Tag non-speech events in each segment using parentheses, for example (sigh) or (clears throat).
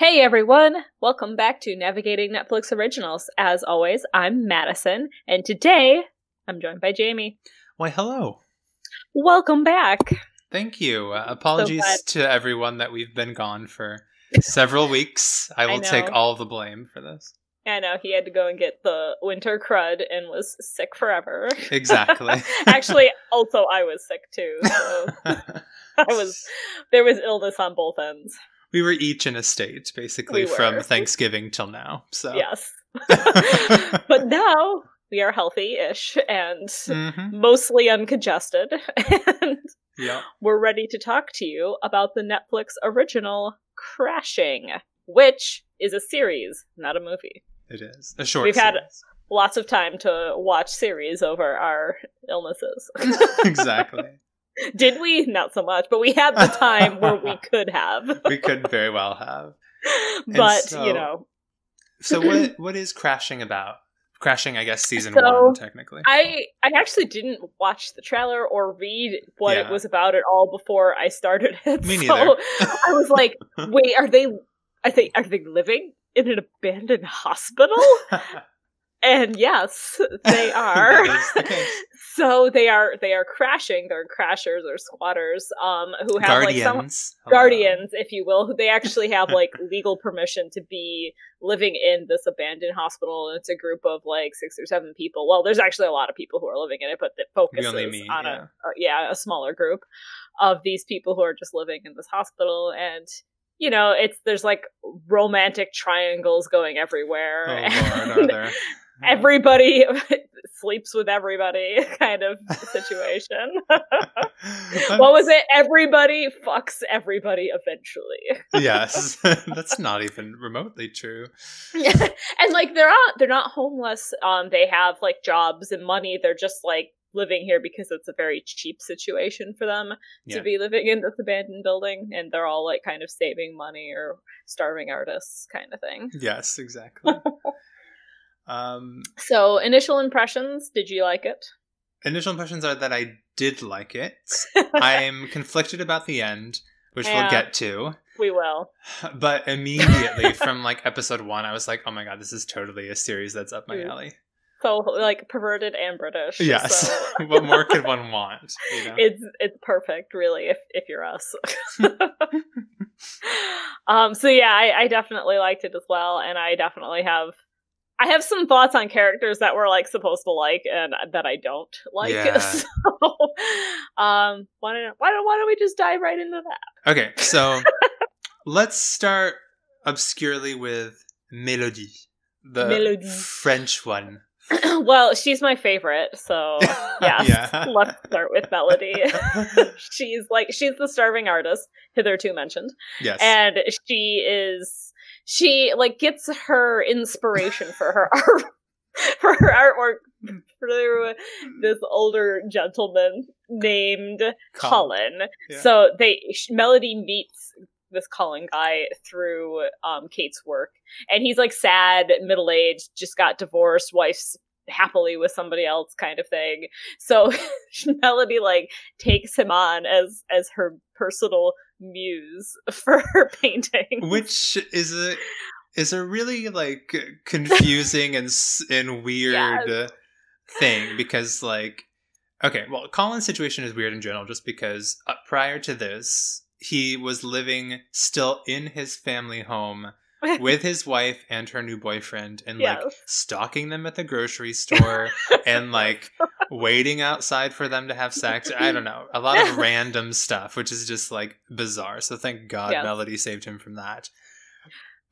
Hey everyone! Welcome back to Navigating Netflix Originals. As always, I'm Madison, and today I'm joined by Jamie. Why, hello. Welcome back. Thank you. Uh, apologies to everyone that we've been gone for (laughs) several weeks. I I will take all the blame for this. I know he had to go and get the winter crud and was sick forever. Exactly. (laughs) Actually, also I was sick too. So (laughs) I was there was illness on both ends. We were each in a state, basically, We from. Thanksgiving till now. So Yes. (laughs) but now we are healthy-ish and Mhm. mostly uncongested (laughs) and Yep. we're ready to talk to you about the Netflix original Crashing, which is a series, not a movie. It is a short. We've had- Lots of time to watch series over our illnesses. (laughs) exactly. Did we? Not so much, but we had the time where we (laughs) could have. We could very well have. (laughs) but, so- you know, So what (clears throat) what is crashing about? Crashing, I guess, season So, one technically. I I actually didn't watch the trailer or read what it was about at all before I started (laughs) it. Me so neither. I was like, wait, are they are they are they living in an abandoned hospital? And yes, (laughs) they are. The (laughs) so they are they are crashing. They're crashers or squatters um who have like some Guardians. Hello. guardians, if you will, who they actually have (laughs) like legal permission to be living in this abandoned hospital. And it's a group of like six or seven people. Well, there's actually a lot of people who are living in it, but it focuses on yeah. a, a yeah a smaller group of these people who are just living in this hospital and. You know, it's there's like romantic triangles going everywhere. Oh lord, are there? Everybody (laughs) sleeps with everybody (laughs) kind of situation. (laughs) what was it? Everybody fucks everybody eventually. yes, that's not even remotely true. and like they're not they're not homeless. Um they have like jobs and money. They're just like living here because it's a very cheap situation for them Yeah. to be living in this abandoned building and they're all like kind of saving money or starving artists kind of thing. Yes, exactly. Um, So, initial impressions, did you like it? initial impressions are that I did like it. (laughs) I'm conflicted about the end, which Yeah. we'll get to. we will. (laughs) But immediately from like episode one, I was like, "Oh my god, this is totally a series that's up my Mm. alley." So like perverted and British. Yes, So (laughs) what more could one want? You know? it's it's perfect, really, if if you're us. um. So yeah, I, I definitely liked it as well, and I definitely have. I have some thoughts on characters that we're like supposed to like and that I don't like. Yeah. (laughs) So, um, why don't why don't why don't we just dive right into that? Okay, so (laughs) let's start obscurely with Melody, the Melody. French one. (clears throat) well, she's my favorite, so yes, (laughs) Yeah. let's start with Melody. she's like she's the starving artist hitherto mentioned. yes. and she is she like gets her inspiration for her (laughs) art for her artwork through this older gentleman named Colin. Yeah. So they Melody meets this Colin guy through um, Kate's work, and he's like sad, middle aged, just got divorced, wife's happily with somebody else, kind of thing. So (laughs) Melody like takes him on as as her personal muse (laughs) for her painting. which is a is a really like confusing and and weird Yes. thing because like okay well colin's situation is weird in general just because uh, prior to this he was living still in his family home with (laughs) his wife and her new boyfriend and like stalking them at the grocery store and like waiting outside for them to have sex i don't know a lot of (laughs) random stuff which is just like bizarre so thank god Yes. melody saved him from that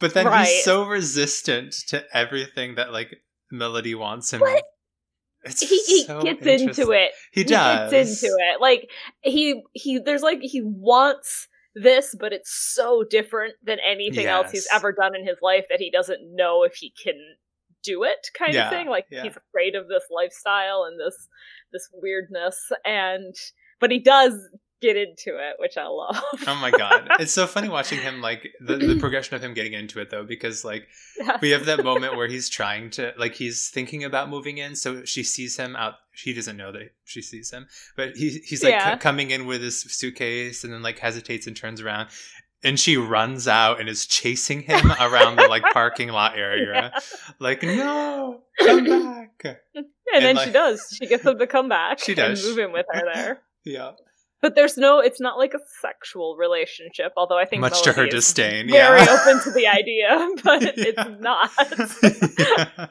but then Right. he's so resistant to everything that like melody wants him What? it's he, he so gets into it. he does gets into it. Like he he there's like he wants this, but it's so different than anything else he's ever done in his life that he doesn't know if he can do it kind Yeah, of thing. Like yeah. he's afraid of this lifestyle and this this weirdness and but he does get into it, which I love. Oh my god. (laughs) It's so funny watching him like the, the progression of him getting into it though, because like Yes. we have that (laughs) moment where he's trying to like he's thinking about moving in, so she sees him out she doesn't know that she sees him, but he he's like Yeah. c- coming in with his suitcase and then like hesitates and turns around. and she runs out and is chasing him (laughs) around the like parking lot area. Yeah. Like, no, come back. And, And, then like- she does. She gets him to come back She does. and move in with her there. Yeah. But there's no, it's not like a sexual relationship, although I think Much to her is disdain. very yeah. (laughs) open to the idea, (laughs) but it's not. (laughs)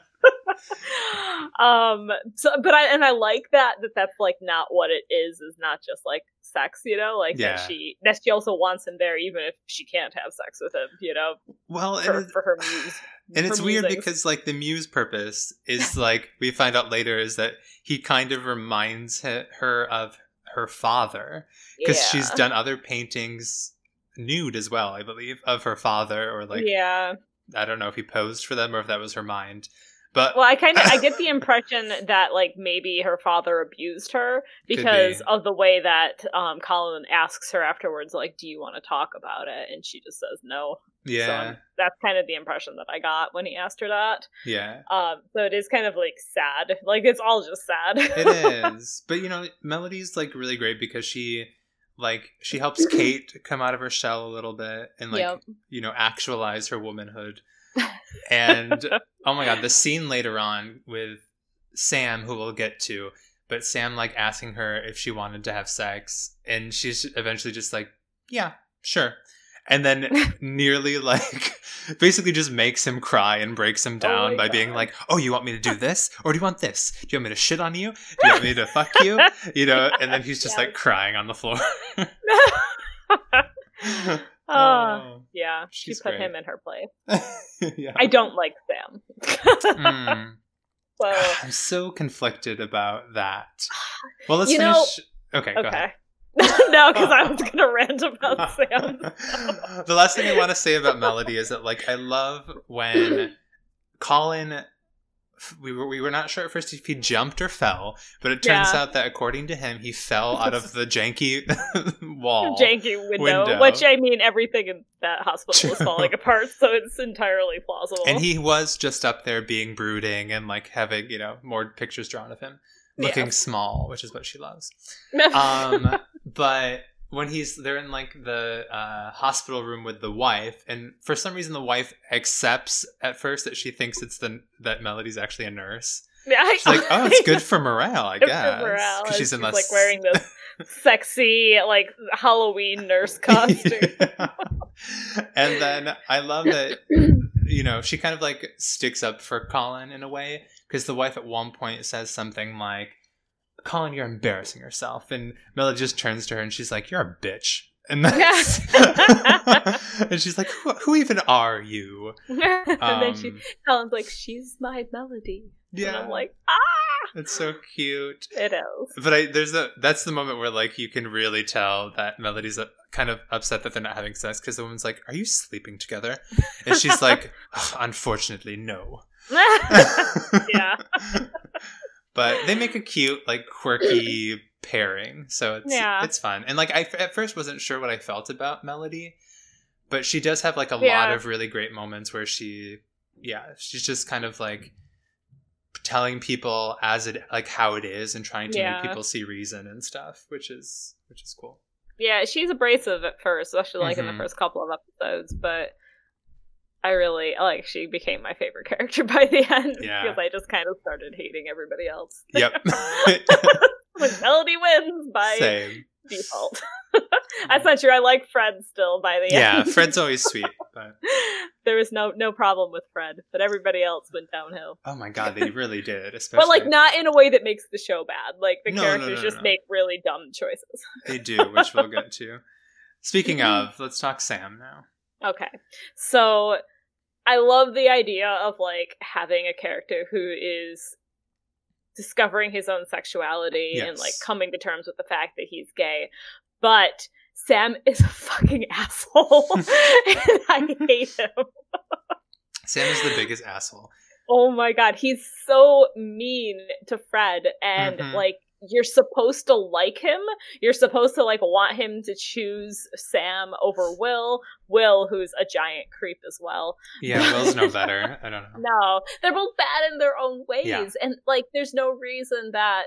um so but i and i like that that that's like not what it is is not just like sex you know like Yeah. that she that she also wants him there even if she can't have sex with him you know Well, for, and, for her muse and her it's weird because like the muse purpose is like we find out later is that he kind of reminds her of her father because yeah. she's done other paintings nude as well, I believe, of her father or like yeah I don't know if he posed for them or if that was her mind. But well i kind of i get (laughs) the impression that like maybe her father abused her because be. of the way that um colin asks her afterwards like do you want to talk about it and she just says no yeah, I'm- that's kind of the impression that i got when he asked her that yeah. Um, so it is kind of like sad. Like it's all just sad. It (laughs) is. But you know, Melody's like really great because she like she helps Kate come out of her shell a little bit and like Yep. you know actualize her womanhood. And (laughs) oh my god, the scene later on with Sam who we'll get to, but Sam like asking her if she wanted to have sex and she's eventually just like, "Yeah, sure." And then (laughs) nearly like basically just makes him cry and breaks him oh down my by being like, "Oh, you want me to do (laughs) this or do you want this? Do you want me to shit on you? Do you want me to fuck you?" You know, and then he's just Yeah. like crying on the floor. Oh, Oh. yeah, she put great. him in her place. (laughs) yeah. I don't like Sam. Mm. (laughs) so (sighs) I'm so conflicted about that. Well, let's finish. know- okay, go ahead. (laughs) no, because I was gonna rant about Sam. the last thing I want to say about Melody is that, like, I love when Colin. We were we were not sure at first if he jumped or fell, but it turns Yeah. out that according to him, he fell out of (laughs) the janky (laughs) wall. Janky window, Window. which I mean, everything in that hospital True. (laughs) falling apart, so it's entirely plausible. and he was just up there being brooding and like having you know more pictures drawn of him looking Yeah. small, which is what she loves. um but when he's they're in like the uh, hospital room with the wife and for some reason the wife accepts at first that she thinks it's the that melody's actually a nurse Yeah, she's like oh it's good (laughs) for morale i Good for guess morale, because she's in the like wearing this (laughs) sexy like Halloween nurse (laughs) costume. and then i love that you know she kind of like sticks up for colin in a way because the wife at one point says something like colin you're embarrassing yourself and melody just turns to her and she's like you're a bitch. And that's (laughs) and she's like who, who even are you? (laughs) And then she Um, Colin's like, "She's my melody," yeah and I'm like, "Ah, it's so cute. It is." but I there's a that's the moment where like you can really tell that Melody's uh, kind of upset that they're not having sex because the woman's like, "Are you sleeping together?" And she's like, (laughs) "Unfortunately, no." yeah, but they make a cute like quirky pairing, so it's Yeah. it's fun. And like I at first wasn't sure what I felt about Melody, but she does have like a lot of really great moments where she, yeah, she's just kind of like telling people as it like how it is and trying to Yeah. make people see reason and stuff, which is which is cool. yeah. She's abrasive at first, especially like in Mhm. the first couple of episodes, but. I really like she became my favorite character (laughs) by the end Yeah. because I just kind of started hating everybody else. Yep. (laughs) (laughs) when Melody wins by Same. default. That's not true. I like Fred still by the Yeah, end. Yeah, Fred's always sweet, but there was no no problem with Fred, but everybody else went downhill. oh my god, they really did. Especially But like not in a way that makes the show bad. Like the No, characters no, just no. make really dumb choices. they do, which we'll get to. Speaking mm-hmm. of, let's talk Sam now. Okay. So I love the idea of like having a character who is discovering his own sexuality and like coming to terms with the fact that he's gay. But Sam (laughs) is a fucking asshole. (laughs) and I hate him. Sam is the biggest asshole. Oh my god, he's so mean to Fred and Mhm. like you're supposed to like him. You're supposed to like want him to choose Sam over Will. Will, who's a giant creep as well. Yeah, Will's no better. (laughs) I don't know. No, they're both bad in their own ways. Yeah. And like there's no reason that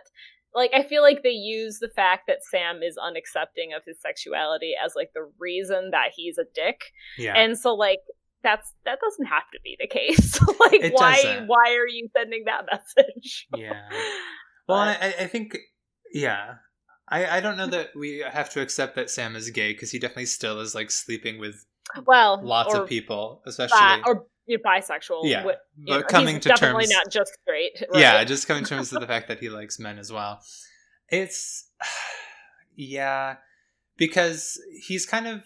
like I feel like they use the fact that Sam is unaccepting of his sexuality as like the reason that he's a dick. Yeah. And so like that's that doesn't have to be the case. (laughs) like It why doesn't. why are you sending that (laughs) message? yeah. Well, I, I think, yeah. I, I don't know that we have to accept that Sam is gay because he definitely still is like sleeping with well, lots of people, especially. bi- or you know, bisexual. yeah, wi- you but know, coming to definitely terms, not just straight. (laughs) Right? yeah, just coming to terms with the fact that he (laughs) likes men as well. It's, (sighs) yeah, because he's kind of,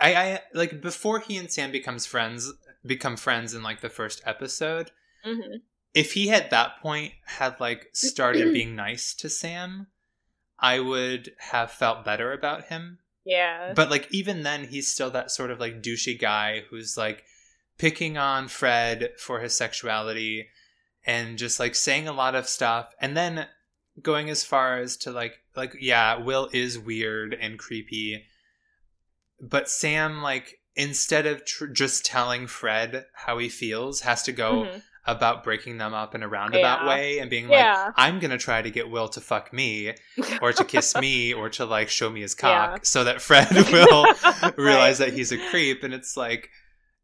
I, I like before he and Sam becomes friends, become friends in like the first episode. Mhm. If he at that point had like started (clears throat) being nice to Sam, I would have felt better about him. yeah, But like even then he's still that sort of like douchey guy who's like picking on Fred for his sexuality and just like saying a lot of stuff and then going as far as to like like yeah, Will is weird and creepy. But Sam like instead of tr- just telling Fred how he feels has to go Mhm. About breaking them up in a roundabout Yeah. way and being like, yeah. I'm gonna try to get Will to fuck me (laughs) or to kiss me or to like show me his cock Yeah. so that Fred (laughs) will realize Right. that he's a creep and it's like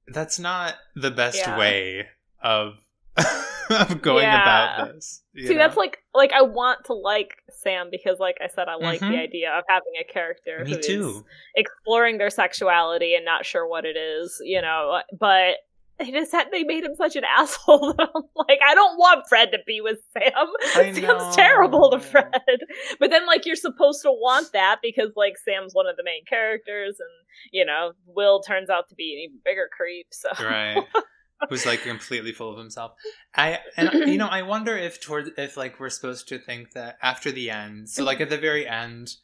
that's not the best way of (laughs) of going about this. See, that's like like I want to like Sam because, like I said, I like Mhm. the idea of having a character me who is too. exploring their sexuality and not sure what it is, you know. But they just had they made him such an (laughs) asshole that I'm like, I don't want Fred to be with Sam. I Sam's terrible to. Fred. But then like you're supposed to want that because like Sam's one of the main characters and you know, Will turns out to be an even bigger creep, so right (laughs) who's like completely full of himself i and (clears throat) you know i wonder if toward if like we're supposed to think that after the end so like at the very end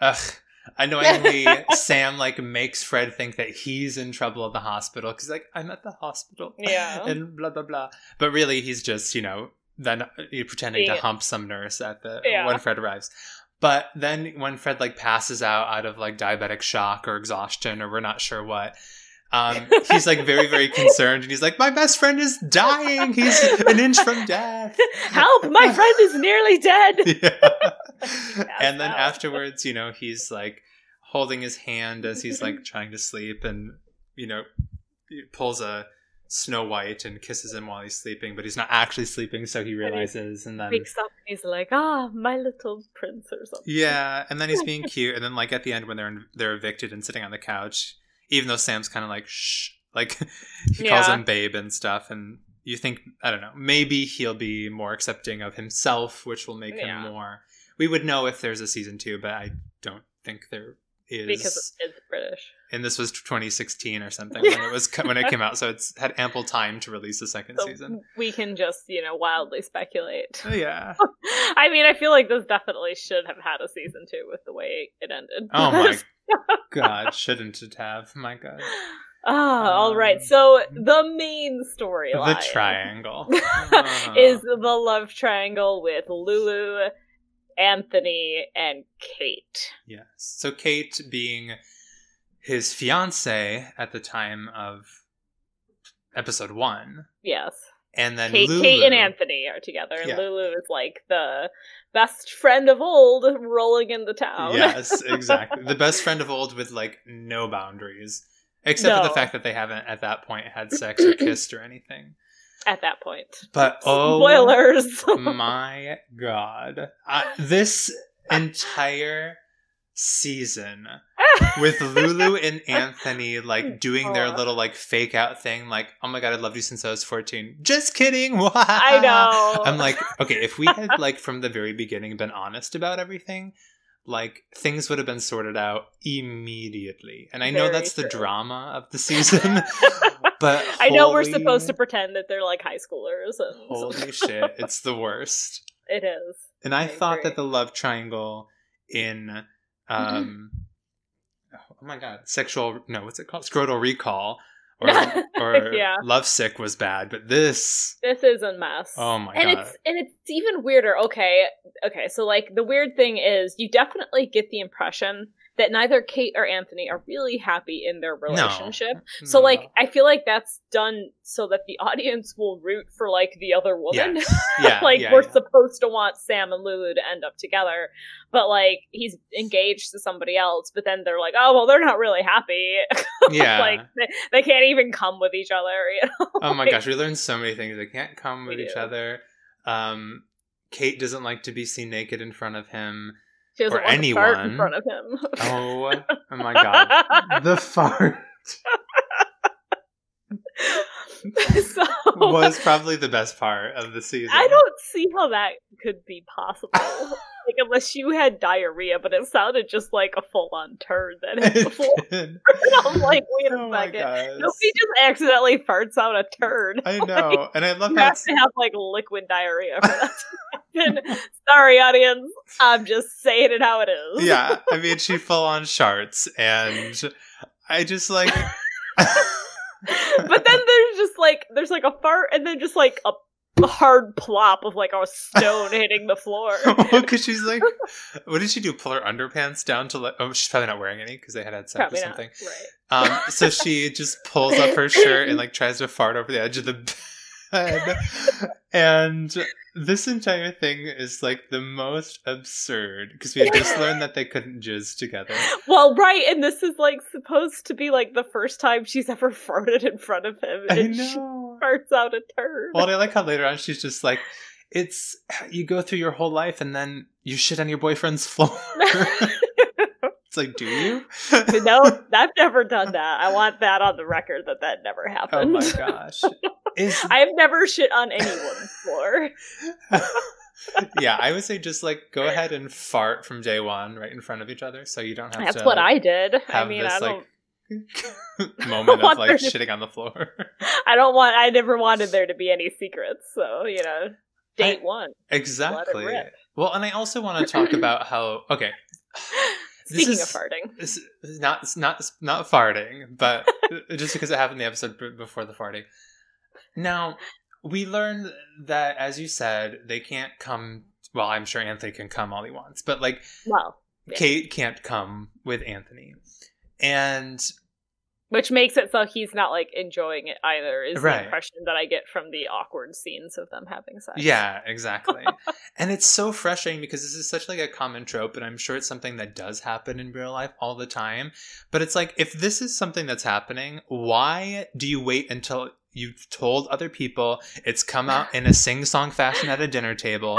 ugh annoyingly sam like makes fred think that he's in trouble at the hospital because like i'm at the hospital (laughs) Yeah. and blah blah blah but really he's just you know then uh, pretending to hump some nurse at the Yeah. when fred arrives but then when Fred like passes out out of like diabetic shock or exhaustion or we're not sure what, um, he's like very very (laughs) concerned and he's like, "My best friend is dying. He's an inch from death." (laughs) Help, my friend is nearly dead. (laughs) yeah. And then afterwards, you know, he's like holding his hand as he's like trying to sleep and you know, pulls a Snow White and kisses him while he's sleeping, but he's not actually sleeping, so he he realizes and then wakes up and he's like, ah, my little prince or something. Yeah, and then he's being cute, and then like at the end when they're they're evicted and sitting on the couch, even though Sam's kind of like shh, like (laughs) he calls him babe and stuff, and you think I don't know, maybe he'll be more accepting of himself, which will make Yeah. him more. We would know if there's a season two, but I don't think there is Because it's British. and this was 2016 or something when it was (laughs) when it came out, so it's had ample time to release the second So season. we can just, you know, wildly speculate. Oh, yeah. (laughs) I mean, I feel like this definitely should have had a season two with the way it ended. Oh my (laughs) god, shouldn't it have? My god. Ah, all right. Um, So the main storyline The triangle. is the love triangle with Lulu, Anthony, and Kate. Yes. So Kate being his fiance at the time of episode one, Yes. and then Kate, Lulu. Kate and Anthony are together, and Yeah. Lulu is like the best friend of old rolling in the town. Yes, (laughs) exactly. the best friend of old with like no boundaries, except for the fact that they haven't at that point had sex or (clears throat) kissed or anything. At that point. But oh Spoilers. (laughs) my god, uh, this entire season (laughs) with Lulu and Anthony like doing their little like fake out thing, like, oh my god, I've loved you since I was 14. Just kidding. (laughs) I know. I'm like, okay, if we had like from the very beginning been honest about everything, like things would have been sorted out immediately. And I know Very that's the drama of the season, but (laughs) I know we're supposed to pretend that they're like high schoolers. And (laughs) Holy shit, it's the worst. It is. And I, I thought agree. that the love triangle in um oh my god, sexual no, what's it called? Scrotal recall (laughs) or or Yeah. lovesick was bad, but this This is a mess. oh my and god. it's and it's even weirder. Okay, okay. So like the weird thing is, you definitely get the impression that neither Kate or Anthony are really happy in their relationship. No. So like I feel like that's done so that the audience will root for like the other woman. Yes. (laughs) Yeah, like yeah, we're yeah. supposed to want Sam and Lulu to end up together, but like he's engaged to somebody else. But then they're like, oh well, they're not really happy. (laughs) yeah. like they, they can't even come with each other. (laughs) You know? oh my Like, gosh, we learned so many things. They can't come with each do. other. Um, Kate doesn't like to be seen naked in front of him. She doesn't or want to fart in anyone. front of him. Oh, (laughs) oh my god, (laughs) the fart (laughs) so was probably the best part of the season. I don't see how that could be possible. (laughs) like unless you had diarrhea, but it sounded just like a full on turd that hit the floor. It did. (laughs) And I'm like, wait a Oh second. Nobody just accidentally farts out a turd. I (laughs) Like, know, and I love you how have it's, to have like liquid diarrhea for that. Sorry, audience. I'm just saying it how it is. yeah. I mean, she full on sharts, and I just like. But then there's just like there's like a fart and then just like a, hard plop of like a stone hitting the floor. (laughs) because she's like, what did she do? Pull her underpants down to like? Oh, she's probably not wearing any because they had had sex or not. something. Right. Um, so she just pulls up her shirt and like tries to fart over the edge of the bed, and this entire thing is like the most absurd because we had just (laughs) learned that they couldn't jizz together. Well, right, and this is like supposed to be like the first time she's ever (laughs) farted in front of him, I and she know. farts out a turd. Well, I like how later on she's just like, it's you go through your whole life and then you shit on your boyfriend's floor. (laughs) it's like, do you? no, (laughs) I've never done that. I want that on the record that that never happened. Oh my gosh. Is (laughs) I have never shit on anyone's floor. (laughs) yeah, I would say just like go ahead and fart from day one right in front of each other so you don't have That's to what I did. I mean, this I don't. like moment of like there to- shitting on the floor. I don't want. I never wanted there to be any secrets. So you know, date I- one. exactly. Well, and I also want to talk about how okay, Speaking is- of farting, this is not it's not not farting, but (laughs) just because it happened in the episode before the farting. Now we learned that, as you said, they can't come. Well, I'm sure Anthony can come all he wants, but like well, Yeah. Kate can't come with Anthony, and which makes it so he's not like enjoying it either. Is Right. the impression that I get from the awkward scenes of them having sex. yeah, exactly. (laughs) and it's so frustrating because this is such like a common trope, and I'm sure it's something that does happen in real life all the time. But it's like if this is something that's happening, why do you wait until you've told other people it's come out (laughs) in a sing-song fashion at a dinner table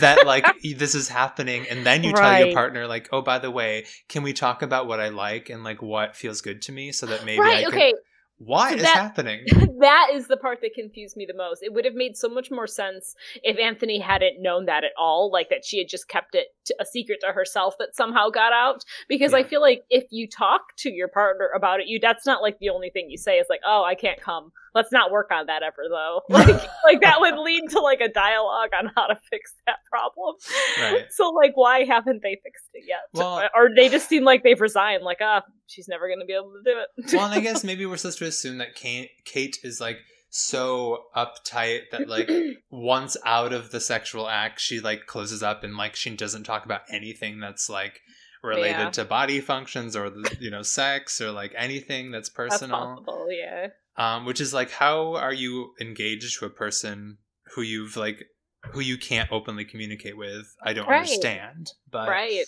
that like (laughs) this is happening and then you tell your partner like oh by the way can we talk about what i like and like what feels good to me so that maybe right. i can Okay. Why So is that- happening (laughs) that is the part that confused me the most. It would have made so much more sense if Anthony hadn't known that at all, like that she had just kept it to a secret to herself that somehow got out. Because I feel like if you talk to your partner about it, you that's not like the only thing you say is like, "Oh, I can't come." Let's not work on that ever though. (laughs) Like (laughs) like that would lead to like a dialogue on how to fix that problem. Right. So like why haven't they fixed it yet? Well- or they just seem like they've resigned like, "Ah, she's never going to be able to do it." well and i guess maybe we're to assume that kate, kate is like so uptight that (clears throat) like once out of the sexual act she like closes up and like she doesn't talk about anything that's like related Yeah. to body functions or you know sex or like anything that's That's personal possible, yeah. um which is like how are you engaged to a person who you've like who you can't openly communicate with i don't Right. understand but Right.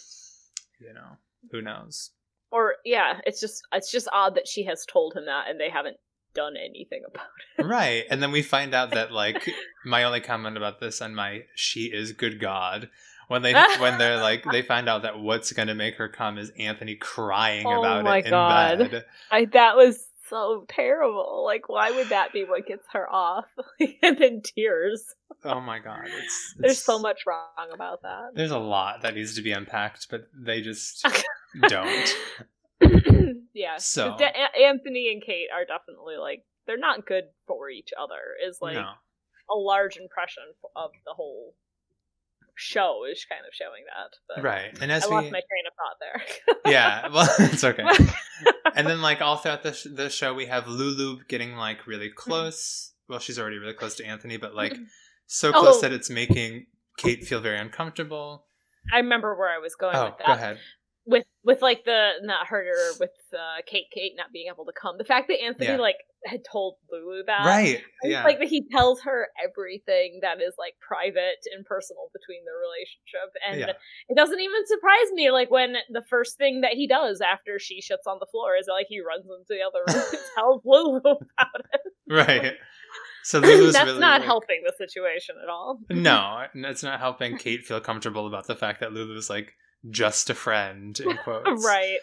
you know who knows or yeah it's just it's just odd that she has told him that and they haven't done anything (laughs) about it. right and then we find out that like (laughs) my only comment about this and my she is good god when they (laughs) when they're like they find out that what's gonna make her come is anthony crying Oh about my it in God. bed. I that was so terrible. Like why would that be what gets her off? And then tears. Oh my god it's, there's so much wrong about that. There's a lot that needs to be unpacked but they just don't. (laughs) Yeah So- De- anthony and kate are definitely like they're not good for each other is like no. a large impression of the whole show is kind of showing that but right and as i we lost my train of thought there. Yeah (laughs) well (laughs) it's okay. And then like all throughout the, sh- the show we have lulu getting like really mm-hmm. close. Well she's already really close to anthony but like mm-hmm. so oh. close Oh. that it's making kate feel very uncomfortable. I remember where I was going oh with that. go ahead With like the not her with uh, Kate Kate not being able to come. The fact that Anthony Yeah. like had told Lulu that right. Yeah. like that he tells her everything that is like private and personal between their relationship and Yeah. it doesn't even surprise me like when the first thing that he does after she shits on the floor is like he runs into the other room and (laughs) tells Lulu about it right. So (laughs) Lulu's that's really not helping the situation at all No, (laughs) it's not helping Kate feel comfortable about the fact that Lulu's like just a friend in (laughs) quotes. right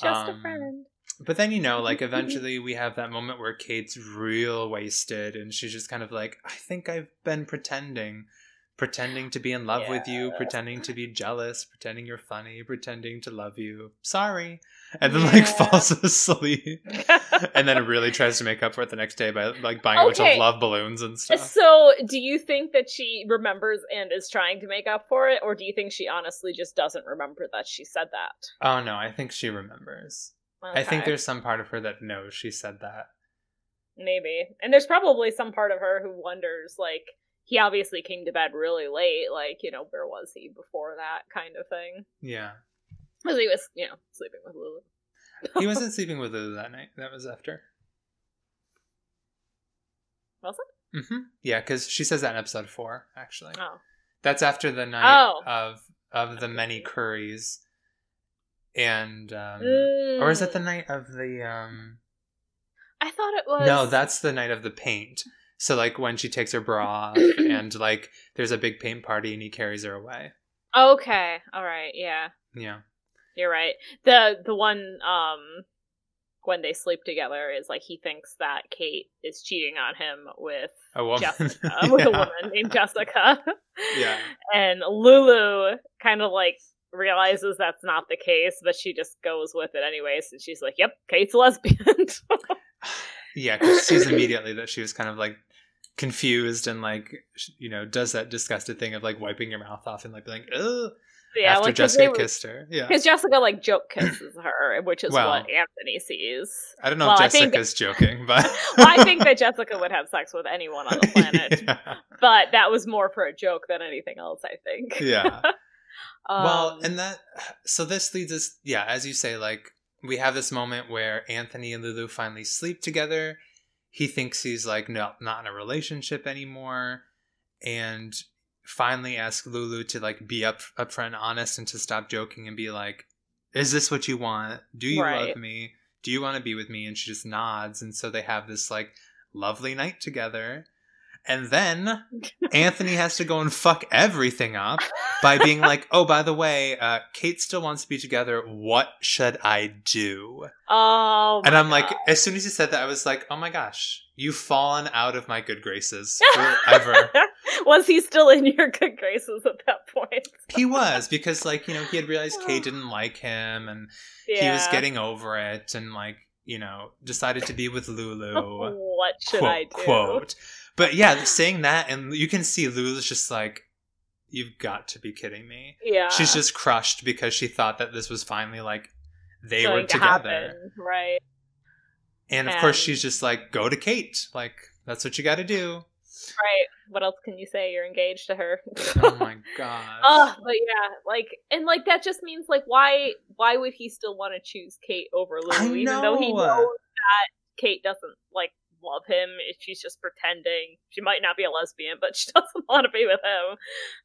just a Um, friend But then you know, like (laughs) eventually we have that moment where Kate's real wasted and she's just kind of like, I think I've been pretending. Pretending to be in love with you, pretending to be jealous, pretending you're funny, pretending to love you. Sorry. And then like falls (laughs) asleep. and then really tries to make up for it the next day by like buying a bunch of love balloons and stuff. so do you think that she remembers and is trying to make up for it or do you think she honestly just doesn't remember that she said that Oh no, I think she remembers. I think there's some part of her that knows she said that. Maybe. And there's probably some part of her who wonders, like, he obviously came to bed really late. Like, you know, where was he before that kind of thing? Yeah. Because he was, you know, sleeping with Lulu. He (laughs) wasn't sleeping with Lulu that night. That was after. Was it? hmm Yeah, because she says that in episode four, actually. Oh. That's after the night Oh. of of the many curries. And um Mm. or is it the night of the um I thought it was. No, that's the night of the paint. So like when she takes her bra (coughs) off and like there's a big paint party and he carries her away. Okay. All right. Yeah. Yeah. You're right. The the one um when they sleep together is like he thinks that Kate is cheating on him with A woman. Jessica, (laughs) with a woman named Jessica. Yeah. And Lulu kind of like realizes that's not the case, but she just goes with it anyways. And she's like, "Yep, Kate's a lesbian." (laughs) (sighs) (laughs) Yeah, because she sees (laughs) immediately that she was kind of like confused and like you know does that disgusted thing of like wiping your mouth off and like being like ugh yeah, after like Jessica kissed her. Yeah, because Jessica like joke kisses her, which is Well, what Anthony sees. I don't know well, if Jessica's joking, but (laughs) Well, I think that (laughs) Jessica would have sex with anyone on the planet, yeah. but that was more for a joke than anything else. I think. Yeah. um, well, and that so this leads us yeah, as you say like we have this moment where Anthony and Lulu finally sleep together. He thinks he's like no, not in a relationship anymore and finally asks Lulu to like be up upfront honest and to stop joking and be like is this what you want? Do you Right. love me? Do you want to be with me? And she just nods and so they have this like lovely night together. And then (laughs) Anthony has to go and fuck everything up by being like, (laughs) "Oh, by the way, uh, Kate still wants to be together. What should I do?" oh, and I'm like, as soon as he said that, I was like, "Oh my gosh, you've fallen out of my good graces (laughs) forever." was he still in your good graces at that point? he was because, like, you know, he had realized Kate (sighs) didn't like him, and Yeah. he was getting over it, and like, you know, decided to be with Lulu. (laughs) what should quote, I do? Quote. But yeah, saying that, and you can see Lulu's just like, "You've got to be kidding me." Yeah, she's just crushed because she thought that this was finally like they were together. happen, right? And of course she's just like, go to Kate. Like, that's what you gotta do. Right. What else can you say? You're engaged to her. Oh my (laughs) god. Oh, but yeah, like, and like that just means like, why, why would he still want to choose Kate over Lulu, I even though he knows that Kate doesn't like love him? If she's just pretending, she might not be a lesbian, but (laughs) she doesn't want to be with him.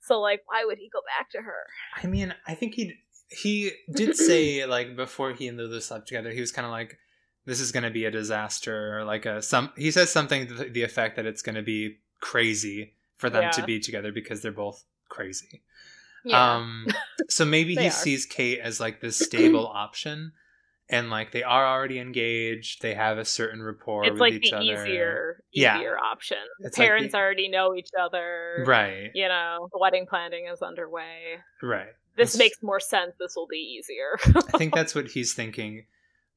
So like, why would he go back to her? I mean, I think he he did say (laughs) like before he and Lulu slept together, he was kind of like, "This is going to be a disaster," or like a some. He says something to the effect that it's going to be crazy for them to be together because they're both crazy. Yeah. Um, (laughs) so maybe he are. sees Kate as like this (clears throat) stable option, and like they are already engaged. They have a certain rapport. it's with like each the other. easier, Yeah. easier option. It's like Parents the- already know each other. right? You know, the wedding planning is underway. Right. This It's- makes more sense. This will be easier. I think that's what he's thinking.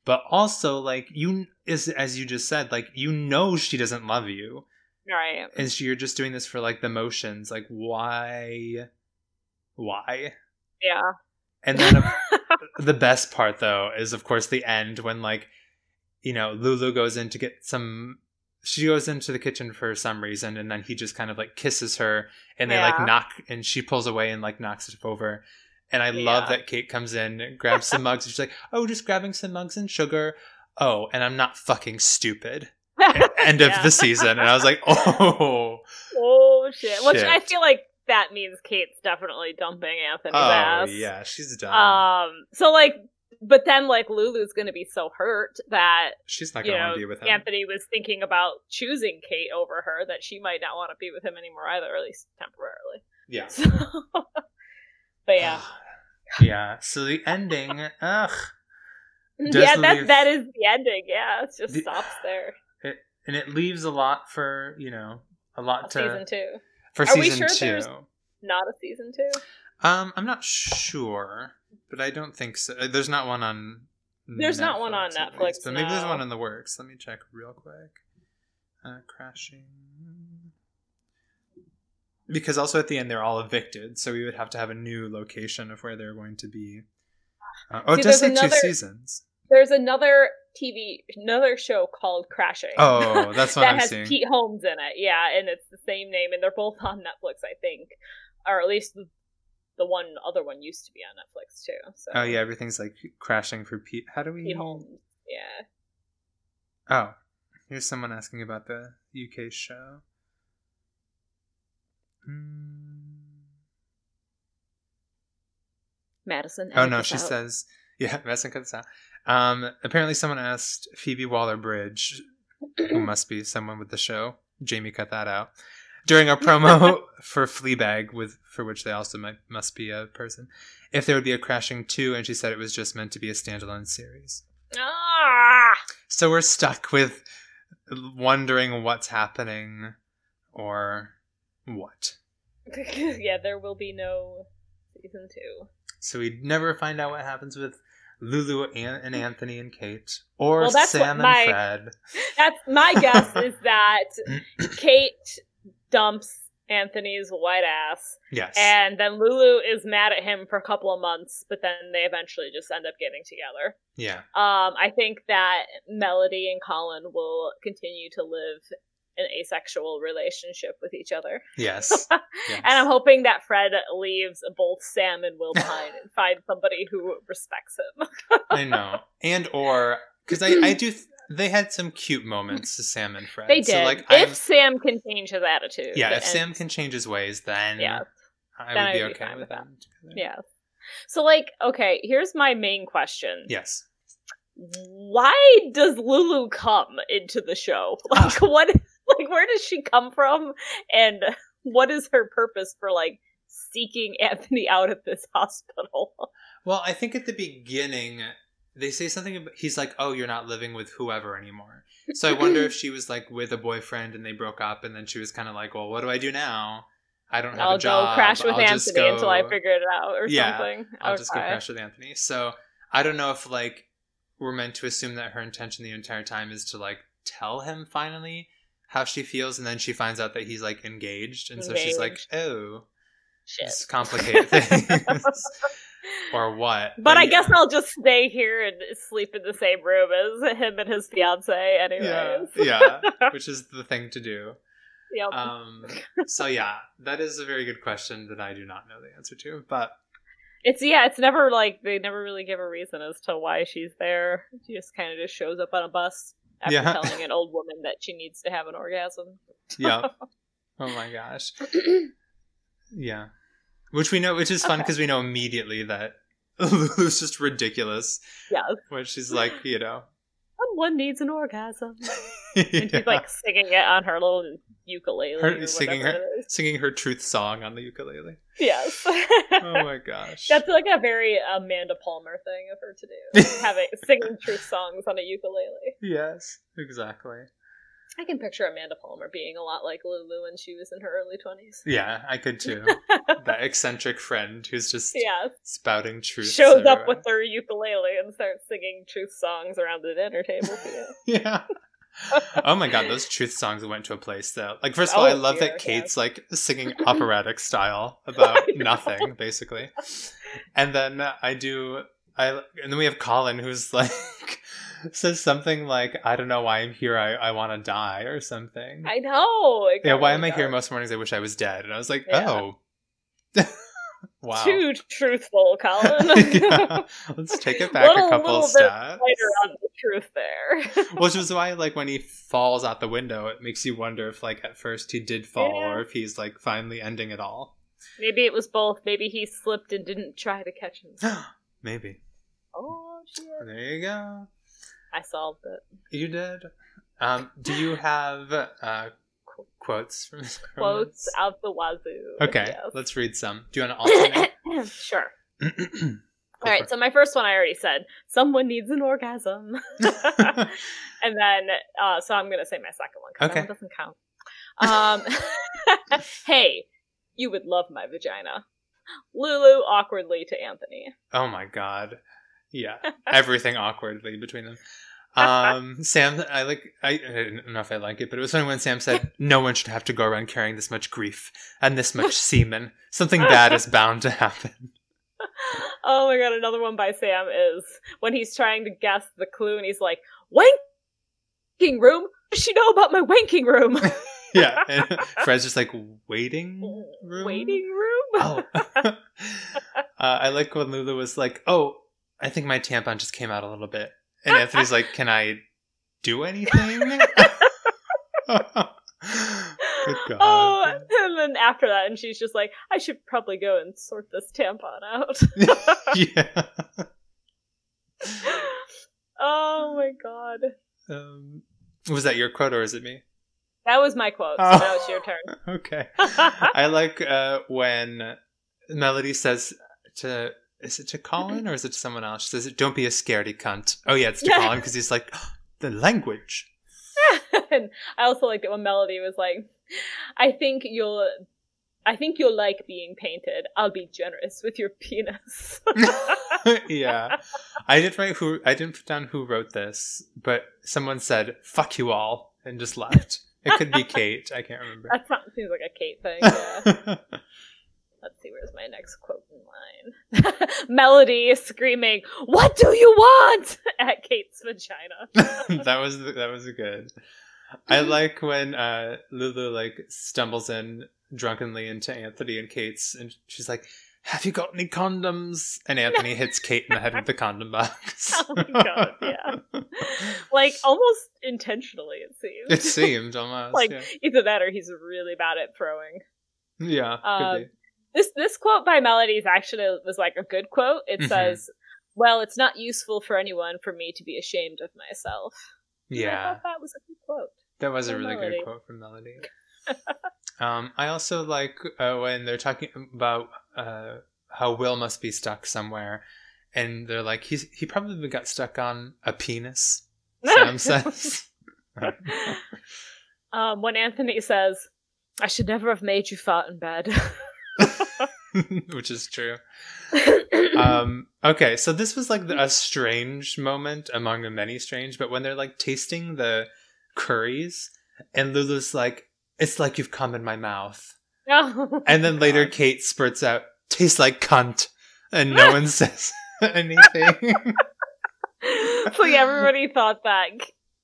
But also, like you is as you just said, like you know she doesn't love you, right. and so you're just doing this for like the motions. Like why, why? Yeah. And then of- (laughs) the best part though is of course the end when like you know lulu goes in to get some she goes into the kitchen for some reason and then he just kind of like kisses her and they like knock and she pulls away and like knocks it over And I love that Kate comes in, (laughs) grabs some mugs, and she's like, "Oh, just grabbing some mugs and sugar." Oh, and I'm not fucking stupid. (laughs) End of Yeah. the season, and I was like, (laughs) "Oh, Oh shit! Which I feel like that means Kate's definitely dumping Anthony's oh ass. yeah, she's done. Um. So like, but then like Lulu's gonna be so hurt that she's not gonna know be with him." Anthony was thinking about choosing Kate over her that she might not want to be with him anymore either, at least temporarily. Yeah. So, (laughs) but yeah, (sighs) yeah. So the ending, ugh. Does yeah, that leave- that is the ending. Yeah, it just The- stops there. And it leaves a lot for you know a lot to season two, for Are we season sure two. there's- not a season two. Um, I'm not sure, but I don't think so. Uh, There's not one on. There's not one on Netflix, least, but maybe there's one in the works. Let me check real quick. Uh, crashing. Because also at the end they're all evicted, so we would have to have a new location of where they're going to be. Uh, oh, See, it does say there's two another- seasons. There's another TV, another show called Crashing. Oh, (laughs) that's what that I'm has seeing. Pete Holmes in it. Yeah, and it's the same name, and they're both on Netflix, I think, or at least the, the one other one used to be on Netflix too. So Oh yeah, everything's like crashing for Pete. How do we? Pete Holmes. Yeah. Oh, here's someone asking about the UK show. Hmm. Madison. Oh no, she out. says, yeah, (laughs) Madison cut this out. Um, apparently someone asked Phoebe Waller-Bridge, who (clears throat) must be someone with the show. Jamie cut that out during a promo (laughs) for Fleabag, with for which they also might, must be a person. If there would be a Crashing two, and she said it was just meant to be a standalone series. Ah! So we're stuck with wondering what's happening or what. (laughs) yeah, there will be no season two. So we'd never find out what happens with Lulu and, and Anthony and Kate, or Well, that's Sam my- and Fred. (laughs) That's my guess (laughs) is that (clears throat) Kate dumps Anthony's white ass, Yes. and then Lulu is mad at him for a couple of months, but then they eventually just end up getting together. yeah. Um, I think that Melody and Colin will continue to live an asexual relationship with each other. Yes. (laughs) yes. And I'm hoping that Fred leaves both Sam and Will behind and (laughs) finds somebody who respects him. I know. And or because I I do th- they had some cute moments to (laughs) Sam and Fred. They did. So like if I'm, Sam can change his attitude. yeah, if and- Sam can change his ways, then Yeah. I Then would be would okay fine with with them. together. Yeah. So, like, okay, here's my main question. Yes. Why does Lulu come into the show? Ah. Like, what? Like, where does she come from? And what is her purpose for like seeking Anthony out of this hospital? Well, I think at the beginning they say something about he's like, "Oh, you're not living with whoever anymore." So I wonder (clears throat) if she was like with a boyfriend and they broke up, and then she was kind of like, "Well, what do I do now? I don't have I'll a job. go crash with I'll Anthony until I figure it out, or Yeah, something. I'll just go crash with Anthony." So I don't know if like we're meant to assume that her intention the entire time is to like tell him finally how she feels, and then she finds out that he's like engaged, and so she's like, "Oh, Shit. this complicated things." (laughs) or what? But I yeah. guess I'll just stay here and sleep in the same room as him and his fiance, yeah, anyways. yeah, (laughs) which is the thing to do. Yep. Um, so yeah, that is a very good question that I do not know the answer to. But It's yeah, it's never like they never really give a reason as to why she's there. She just kind of just shows up on a bus after Yeah. telling an old woman that she needs to have an orgasm. yeah, (laughs) oh my gosh, yeah, which we know, which is fun Okay. because we know immediately that (laughs) Lulu's just ridiculous. yeah, When she's like, you know, someone needs an orgasm, (laughs) and she's like singing it on her little ukulele. Her- singing her- singing her truth song on the ukulele. Yes. (laughs) Oh my gosh, That's like a very Amanda Palmer thing of her to do, (laughs) having singing truth songs on a ukulele. yes, exactly. I can picture Amanda Palmer being a lot like Lulu when she was in her early twenties. Yeah, I could too. (laughs) that eccentric friend who's just Yeah, spouting truth. shows up with her ukulele and starts singing truth songs around the dinner table for you. yeah. (laughs) oh my god, those truth songs went to a place though. Like first of all, Oh, I love dear, that Kate's like singing (laughs) operatic style about nothing, basically. And then I do I and then we have Colin who's like (laughs) says something like, I don't know why I'm here, I, I wanna die or something. I know. yeah, why am I here most mornings I wish I was dead? And I was like, Yeah. Oh (laughs) Wow. Too truthful, Colin. (laughs) yeah. Let's take it back Little- a couple little steps. Later on the truth there. Which is why, like, when he falls out the window, it makes you wonder if, like, at first he did fall Yeah. or if he's, like, finally ending it all. Maybe it was both. Maybe he slipped and didn't try to catch himself. (gasps) Maybe. oh shit! There you go. I solved it. You did. Um, do you have uh, qu- quotes from this Quotes out the wazoo. Okay, Yes. let's read some. Do you want to alternate? (coughs) sure. (clears throat) All right, so my first one I already said. Someone needs an orgasm. (laughs) (laughs) and then, uh, so I'm going to say my second one because Okay. that one doesn't count. Um, (laughs) hey, you would love my vagina. Lulu awkwardly to Anthony. oh my god. Yeah, everything awkwardly between them. Um, Sam, I like. I, I don't know if I like it, but it was funny when Sam said, (laughs) "No one should have to go around carrying this much grief and this much semen. Something bad is bound to happen." (laughs) Oh my god, another one by Sam is when he's trying to guess the clue and he's like, wanking room? What does she know about my wanking room? (laughs) Yeah, and Fred's just like waiting room. Waiting room? Oh, uh, I like when Lulu was like, "Oh, I think my tampon just came out a little bit," and Anthony's like, "Can I do anything?" (laughs) Good God. Oh, and then after that, and she's just like, I should probably go and sort this tampon out. (laughs) yeah. oh my god. Um, was that your quote or is it me? That was my quote, so Oh. now it's your (laughs) turn. Okay. I like uh, when Melody says to is it to Colin or is it to someone else? She says, "Don't be a scaredy cunt." Oh yeah, it's to. (laughs) Colin because he's like (gasps) the language. (laughs) and I also liked it when Melody was like, I think you'll I think you'll like being painted. I'll be generous with your penis. (laughs) yeah, I didn't write who I didn't put down who wrote this, but someone said "fuck you all" and just left. It could be Kate. I can't remember. that sounds, seems like a Kate thing. Yeah. Let's see, where's my next quote in line? (laughs) Melody screaming, What do you want? (laughs) at Kate's vagina. (laughs) that was that was good. I like when uh, Lulu like stumbles in drunkenly into Anthony and Kate's, and she's like, "Have you got any condoms?" And Anthony hits Kate in the head with the condom box. Oh my God, yeah. like, almost intentionally, it seems. it seemed almost Like- yeah. Either that or he's really bad at throwing. Yeah, be. This this quote by Melody is actually was like a good quote. It Mhm. says, "Well, it's not useful for anyone for me to be ashamed of myself." Yeah, thought that was a good quote. that was a really Melody. good quote from Melody. (laughs) um, I also like uh, when they're talking about uh, how Will must be stuck somewhere, and they're like, "He's he probably got stuck on a penis." (laughs) Sam says. (laughs) um, when Anthony says, "I should never have made you fart in bed." (laughs) which is true. Um, okay, so this was like the- a strange moment among the many strange, but when they're like tasting the curries, and Lulu's like, "It's like you've come in my mouth," Oh and then my later (laughs) Kate spurts out, "Tastes like cunt," and no one (laughs) says anything. so yeah, everybody thought that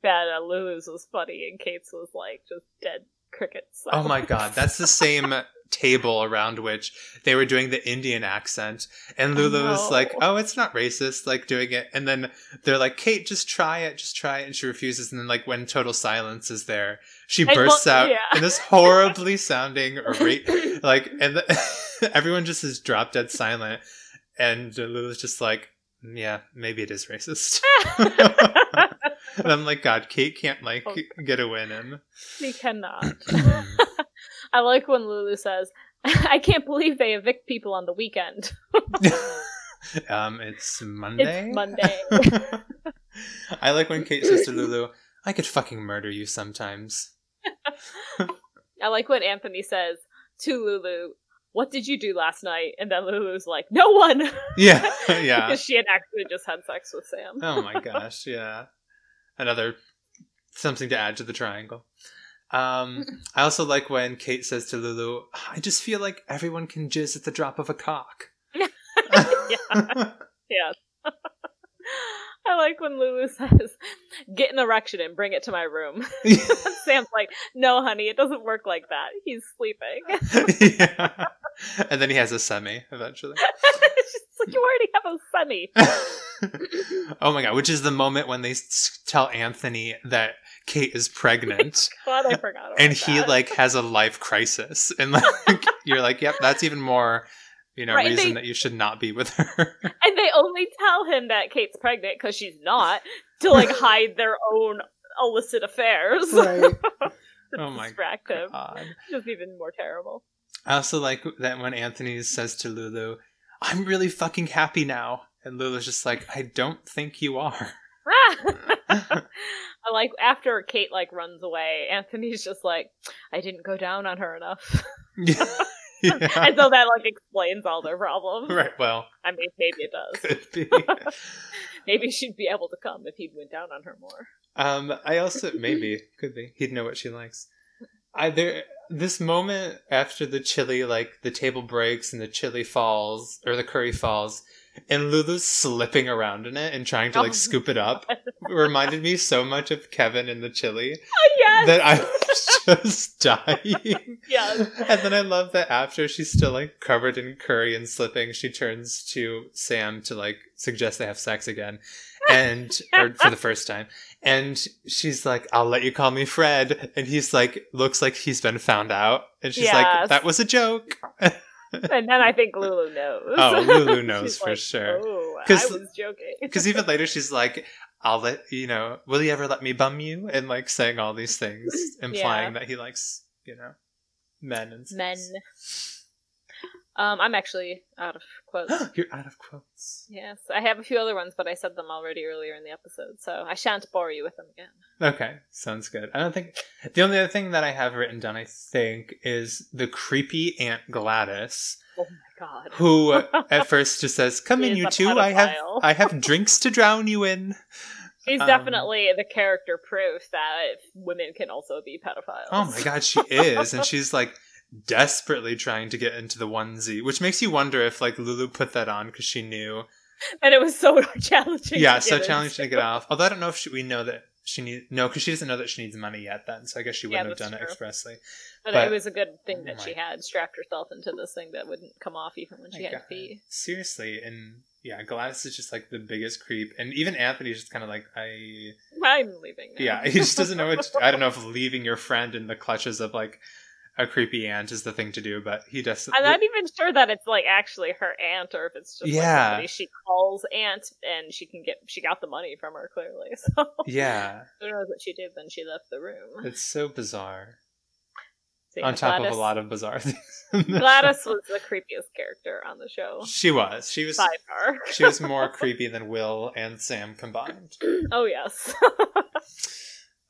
that uh, Lulu's was funny and Kate's was like just dead crickets. oh my god, that's the same table around which they were doing the Indian accent, and Oh, Lulu was like, "Oh, it's not racist," like doing it, and then they're like, "Kate, just try it, just try it," and she refuses, and then like when total silence is there, she I- bursts out yeah. in this (laughs) horribly sounding ra- like, and the- (laughs) everyone just is drop dead silent, and Lulu's just like, "Yeah, maybe it is racist." (laughs) and I'm like, God, Kate can't like Oh. get a win in. she cannot. (clears throat) I like when Lulu says, (laughs) "I can't believe they evict people on the weekend. (laughs) um, it's Monday. It's Monday." (laughs) I like when Kate says to Lulu, "I could fucking murder you sometimes." I like when Anthony says to Lulu, "What did you do last night?" And then Lulu's like, "No one," Yeah, yeah. because she had actually just had sex with Sam. Oh my gosh, yeah. Another something to add to the triangle. Um, (laughs) I also like when Kate says to Lulu, "I just feel like everyone can jizz at the drop of a cock." (laughs) yeah, (laughs) yeah. I like when Lulu says, "Get an erection and bring it to my room." Sam's like, "No, honey, it doesn't work like that. He's sleeping." yeah. (laughs) and then he has a semi eventually. (laughs) it's just like you already have a semi. (laughs) oh my god! Which is the moment when they tell Anthony that Kate is pregnant, oh God, I forgot. About and he that. like has a life crisis, and like you're like, yep, that's even more, you know, Right, reason they- that you should not be with her. and they only tell him that Kate's pregnant because she's not to like hide their own illicit affairs. Right. Oh my distract him. God. Just even more terrible. I also like that when Anthony says to Lulu, "I'm really fucking happy now," and Lulu's just like, "I don't think you are." (laughs) (laughs) I like after Kate like runs away, Anthony's just like, I didn't go down on her enough, yeah. (laughs) yeah. and so that like explains all their problems. Right. Well, I mean, maybe it does. could be. Maybe she'd be able to come if he'd went down on her more. Um, I also maybe could be. He'd know what she likes. I there this moment after the chili, like the table breaks and the chili falls or the curry falls, and Lulu's slipping around in it and trying to like Oh. scoop it up, (laughs) reminded me so much of Kevin in the chili uh, yes, that I was (laughs) just dying. yes. And then I love that after she's still like covered in curry and slipping, she turns to Sam to like suggest they have sex again. And or for the first time. And she's like, I'll let you call me Fred. And he's like looks like he's been found out. And she's like, That was a joke. (laughs) and then I think Lulu knows. Oh, Lulu (laughs) knows for like, sure. Oh, I was joking. (laughs) Because even later she's like, I'll let you know, will you ever let me bum you? And like saying all these things, implying that he likes, you know, men and men. Um, I'm actually out of quotes. (gasps) You're out of quotes. yes, I have a few other ones, but I said them already earlier in the episode, so I shan't bore you with them again. Okay, sounds good. I don't think the only other thing that I have written down, I think, is the creepy Aunt Gladys, Oh my god. who (laughs) at first just says, "Come in, you two. I have. I have drinks to drown you in." (laughs) She's um, definitely the character proof that women can also be pedophiles. Oh my god, she is, and she's like (laughs) desperately trying to get into the onesie, which makes you wonder if like Lulu put that on because she knew. And it was so challenging. yeah, so challenging to get off. Although I don't know if she, we know that she needs no, because she doesn't know that she needs money yet. Then, so I guess she wouldn't have that's done it expressly. But, but- it was a good thing that she had strapped herself into this thing that wouldn't come off even when she My had to pee. Seriously, and yeah, Gladys is just like the biggest creep, and even Anthony's just kind of like, I, I'm leaving. Now. yeah, he just doesn't know what. (laughs) To, I don't know if leaving your friend in the clutches of like a creepy aunt is the thing to do, but he does. I'm not even sure that it's like actually her aunt or if it's just like Yeah. somebody she calls aunt and she can get she got the money from her clearly. (laughs) So yeah, who knows what she did when she left the room. it's so bizarre. So, yeah, On top Gladys, of a lot of bizarre (laughs) things. Gladys was the creepiest character on the show she was. She was. by far. She was more (laughs) creepy than Will and Sam combined. oh yes.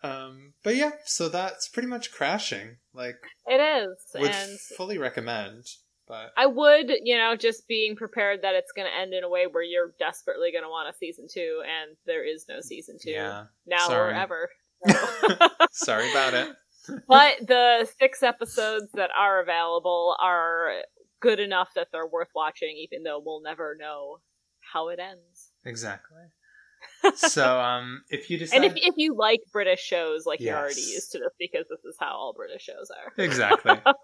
Um, but yeah, so that's pretty much crashing. Like, it is. would and fully recommend. But I would, you know, just being prepared that it's going to end in a way where you're desperately going to want a season two, and there is no season two yeah, now sorry. or ever. (laughs) sorry about it. (laughs) but the six episodes that are available are good enough that they're worth watching, even though we'll never know how it ends. Exactly. So, um, if you decide, And if if you like British shows, like you're already used to this because this is how all British shows are. exactly, (laughs) So-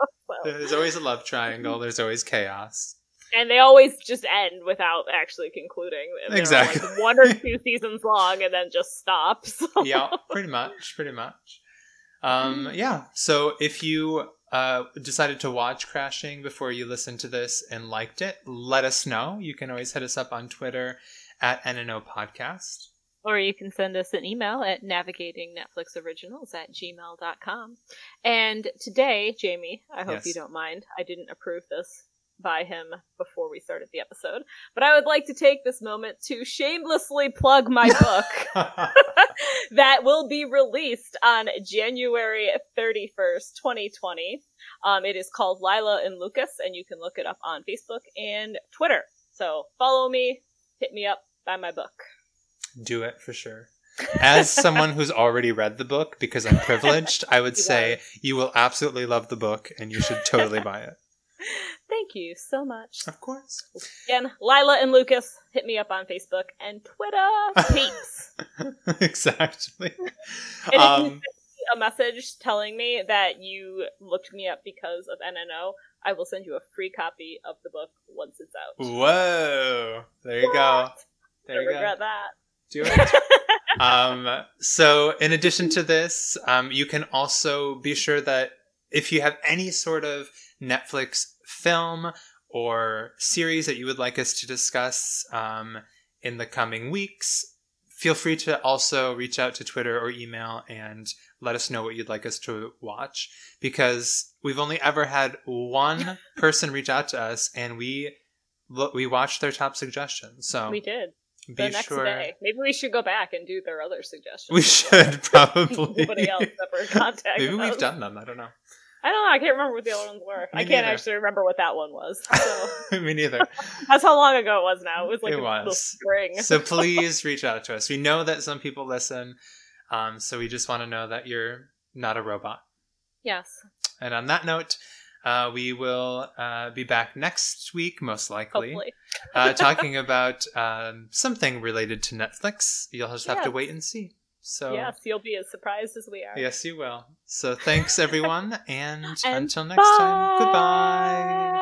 there's always a love triangle. There's always chaos. and they always just end without actually concluding. They're, Exactly. like, one or (laughs) two seasons long, and then just stops. (laughs) Yeah, pretty much, pretty much. Um, yeah. So if you uh, decided to watch Crashing before you listened to this and liked it, let us know. You can always hit us up on Twitter at NNO Podcast. Or you can send us an email at navigatingnetflixoriginals at gmail.com. And today, Jamie, I hope Yes. you don't mind, I didn't approve this by him before we started the episode, but I would like to take this moment to shamelessly plug my (laughs) book (laughs) that will be released on January 31st, 2020. Um, it is called Lila and Lucas, and you can look it up on Facebook and Twitter. So follow me, hit me up, buy my book. Do it for sure. As someone who's already read the book, because I'm privileged, I would You say you will absolutely love the book and you should totally buy it. (laughs) Thank you so much. Of course. Again, Lila and Lucas, hit me up on Facebook and Twitter. Peeps. (laughs) exactly. And if you Um, send me a message telling me that you looked me up because of NNO, I will send you a free copy of the book once it's out. Whoa! There you go. There I you go. that. Do it. (laughs) um, so, in addition to this, um, you can also be sure that if you have any sort of Netflix film or series that you would like us to discuss um, in the coming weeks, feel free to also reach out to Twitter or email and let us know what you'd like us to watch because we've only ever had one (laughs) person reach out to us and we we watched their top suggestions. So we did be the next sure day. Maybe we should go back and do their other suggestions. we should (laughs) probably. Nobody else ever (laughs) contacted Maybe we've done them. I don't know. I don't know. I can't remember what the other ones were. Me I can't neither. actually remember what that one was. So Me neither. that's how long ago it was. Now it was like It was. the spring. so please reach out to us. We know that some people listen, um, so we just want to know that you're not a robot. yes. And on that note, uh, we will uh, be back next week, most likely, uh, (laughs) talking about um, something related to Netflix. You'll just have to wait and see. So Yes, you'll be as surprised as we are. yes, you will. So thanks everyone, and, (laughs) And until next time, goodbye.